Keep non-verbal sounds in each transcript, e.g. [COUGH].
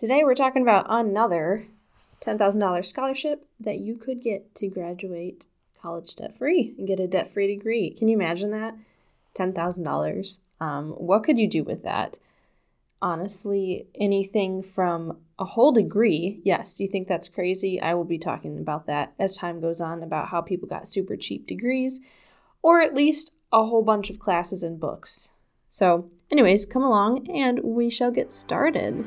Today we're talking about another $10,000 scholarship that you could get to graduate college debt free and get a debt free degree. Can you imagine that? $10,000. Um, what could you do with that? Honestly, anything from a whole degree. Yes, you think that's crazy. I will be talking about that as time goes on about how people got super cheap degrees or at least a whole bunch of classes and books. So, anyways, come along and we shall get started.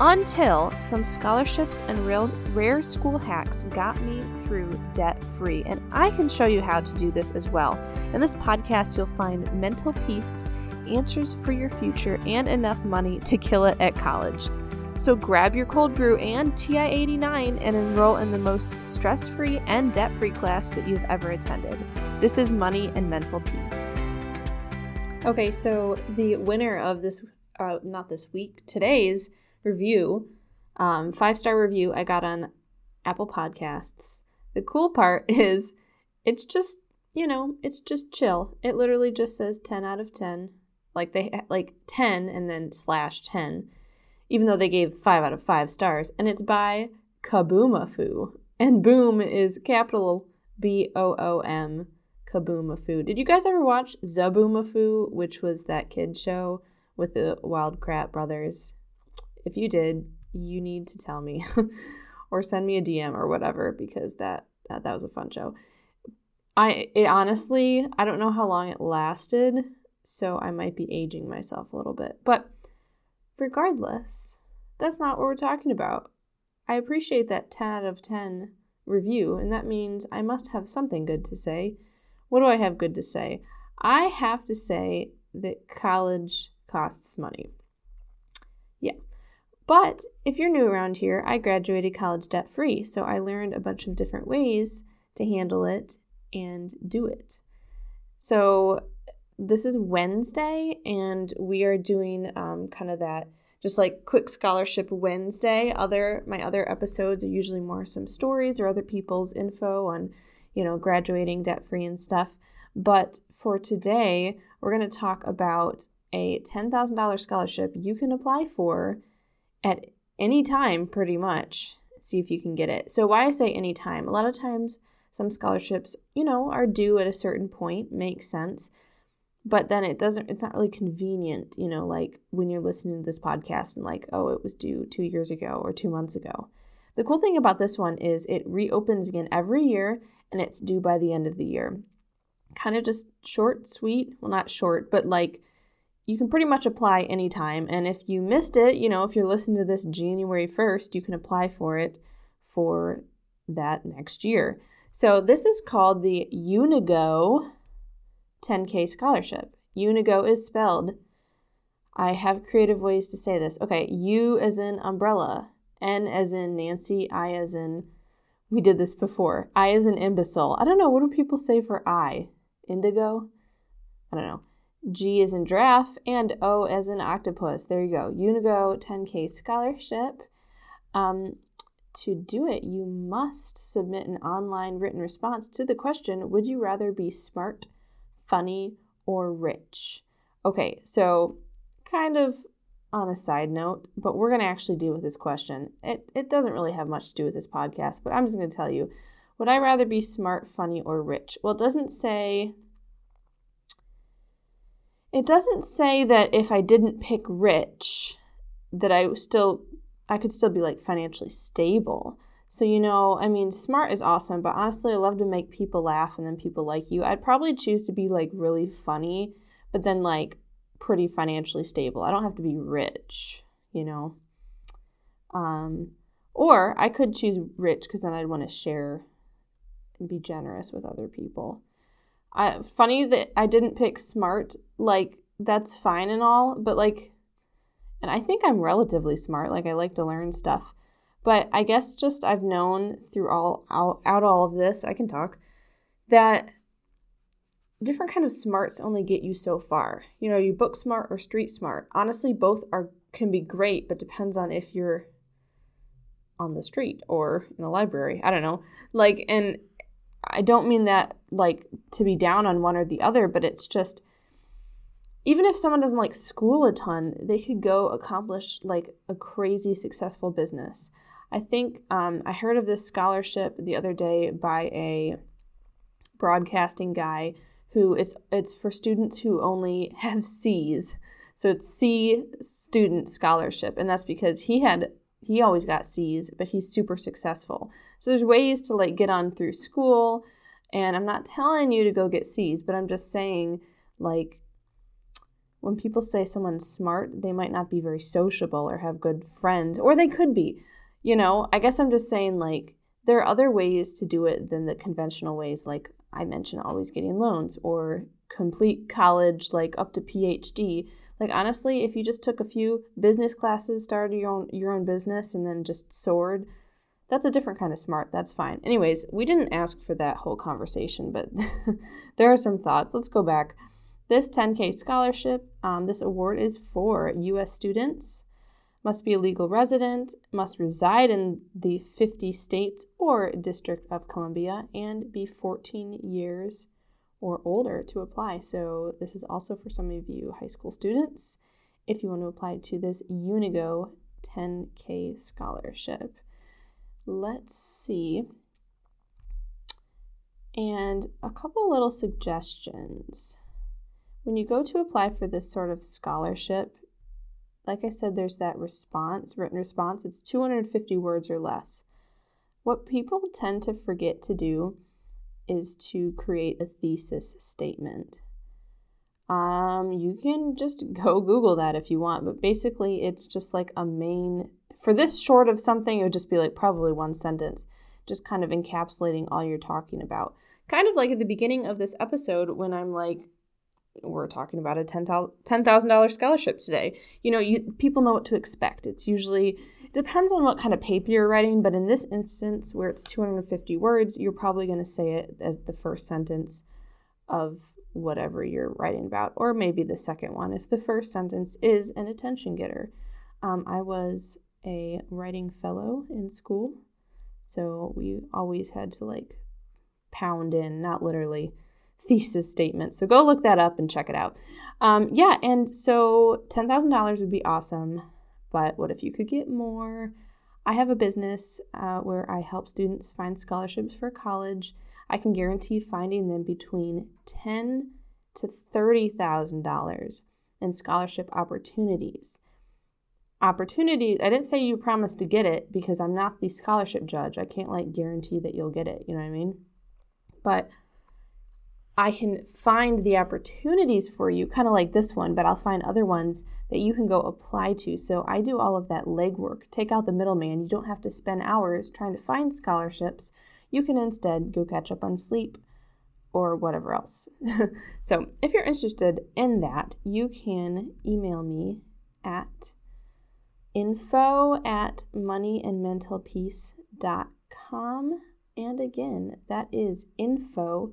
Until some scholarships and real, rare school hacks got me through debt free. And I can show you how to do this as well. In this podcast, you'll find mental peace, answers for your future, and enough money to kill it at college. So grab your cold brew and TI 89 and enroll in the most stress free and debt free class that you've ever attended. This is Money and Mental Peace. Okay, so the winner of this, uh, not this week, today's review, um, five star review I got on Apple Podcasts. The cool part [LAUGHS] is it's just, you know, it's just chill. It literally just says 10 out of 10. Like they like 10 and then slash 10, even though they gave 5 out of 5 stars. And it's by Kaboomafu. And boom is capital B O O M Kaboomafu. Did you guys ever watch Zoboomafoo, which was that kid show with the Wild Kratt brothers? If you did, you need to tell me [LAUGHS] or send me a DM or whatever because that that, that was a fun show. I it honestly, I don't know how long it lasted, so I might be aging myself a little bit. But regardless, that's not what we're talking about. I appreciate that 10 out of 10 review, and that means I must have something good to say. What do I have good to say? I have to say that college costs money. But if you're new around here, I graduated college debt free, so I learned a bunch of different ways to handle it and do it. So this is Wednesday, and we are doing um, kind of that just like quick scholarship Wednesday. Other my other episodes are usually more some stories or other people's info on, you know, graduating debt free and stuff. But for today, we're going to talk about a $10,000 scholarship you can apply for at any time pretty much see if you can get it. So why I say any time, a lot of times some scholarships, you know, are due at a certain point, makes sense. But then it doesn't it's not really convenient, you know, like when you're listening to this podcast and like, oh, it was due 2 years ago or 2 months ago. The cool thing about this one is it reopens again every year and it's due by the end of the year. Kind of just short, sweet, well not short, but like you can pretty much apply anytime. And if you missed it, you know, if you're listening to this January 1st, you can apply for it for that next year. So this is called the Unigo 10K Scholarship. Unigo is spelled. I have creative ways to say this. Okay, U as in umbrella, N as in Nancy, I as in, we did this before, I as in imbecile. I don't know, what do people say for I? Indigo? I don't know. G is in giraffe, and O as in octopus. There you go. Unigo 10K scholarship. Um, to do it, you must submit an online written response to the question Would you rather be smart, funny, or rich? Okay, so kind of on a side note, but we're going to actually deal with this question. It, it doesn't really have much to do with this podcast, but I'm just going to tell you Would I rather be smart, funny, or rich? Well, it doesn't say it doesn't say that if I didn't pick rich, that I still I could still be like financially stable. So you know, I mean, smart is awesome, but honestly, I love to make people laugh and then people like you. I'd probably choose to be like really funny, but then like pretty financially stable. I don't have to be rich. you know. Um, or I could choose rich because then I'd want to share and be generous with other people. I, funny that I didn't pick smart. Like, that's fine and all, but like, and I think I'm relatively smart. Like, I like to learn stuff. But I guess just I've known through all out, out all of this, I can talk, that different kind of smarts only get you so far. You know, you book smart or street smart. Honestly, both are can be great, but depends on if you're on the street or in a library. I don't know. Like and I don't mean that like to be down on one or the other, but it's just even if someone doesn't like school a ton, they could go accomplish like a crazy successful business. I think um, I heard of this scholarship the other day by a broadcasting guy who it's it's for students who only have C's. So it's C student scholarship, and that's because he had he always got C's, but he's super successful. So there's ways to like get on through school, and I'm not telling you to go get C's, but I'm just saying like when people say someone's smart, they might not be very sociable or have good friends, or they could be. You know, I guess I'm just saying like there are other ways to do it than the conventional ways like I mentioned always getting loans or complete college like up to PhD. Like honestly, if you just took a few business classes, started your own your own business and then just soared, that's a different kind of smart. That's fine. Anyways, we didn't ask for that whole conversation, but [LAUGHS] there are some thoughts. Let's go back. This 10K scholarship, um, this award is for U.S. students must be a legal resident, must reside in the 50 states or District of Columbia, and be 14 years or older to apply. So, this is also for some of you high school students if you want to apply to this Unigo 10K scholarship. Let's see. And a couple little suggestions. When you go to apply for this sort of scholarship, like I said, there's that response, written response. It's 250 words or less. What people tend to forget to do is to create a thesis statement. Um, you can just [LAUGHS] go Google that if you want, but basically, it's just like a main. For this short of something, it would just be like probably one sentence, just kind of encapsulating all you're talking about. Kind of like at the beginning of this episode when I'm like, we're talking about a $10,000 scholarship today. You know, you people know what to expect. It's usually depends on what kind of paper you're writing, but in this instance where it's 250 words, you're probably going to say it as the first sentence of whatever you're writing about, or maybe the second one if the first sentence is an attention getter. Um, I was a writing fellow in school, so we always had to like pound in, not literally thesis statement. So go look that up and check it out. Um, yeah, and so $10,000 would be awesome, but what if you could get more? I have a business uh, where I help students find scholarships for college. I can guarantee finding them between ten to thirty thousand dollars in scholarship opportunities. Opportunities. I didn't say you promised to get it because I'm not the scholarship judge. I can't like guarantee that you'll get it. You know what I mean? But I can find the opportunities for you, kind of like this one, but I'll find other ones that you can go apply to. So I do all of that legwork. Take out the middleman. You don't have to spend hours trying to find scholarships. You can instead go catch up on sleep or whatever else. [LAUGHS] so if you're interested in that, you can email me at info at moneyandmentalpeace.com. And again, that is info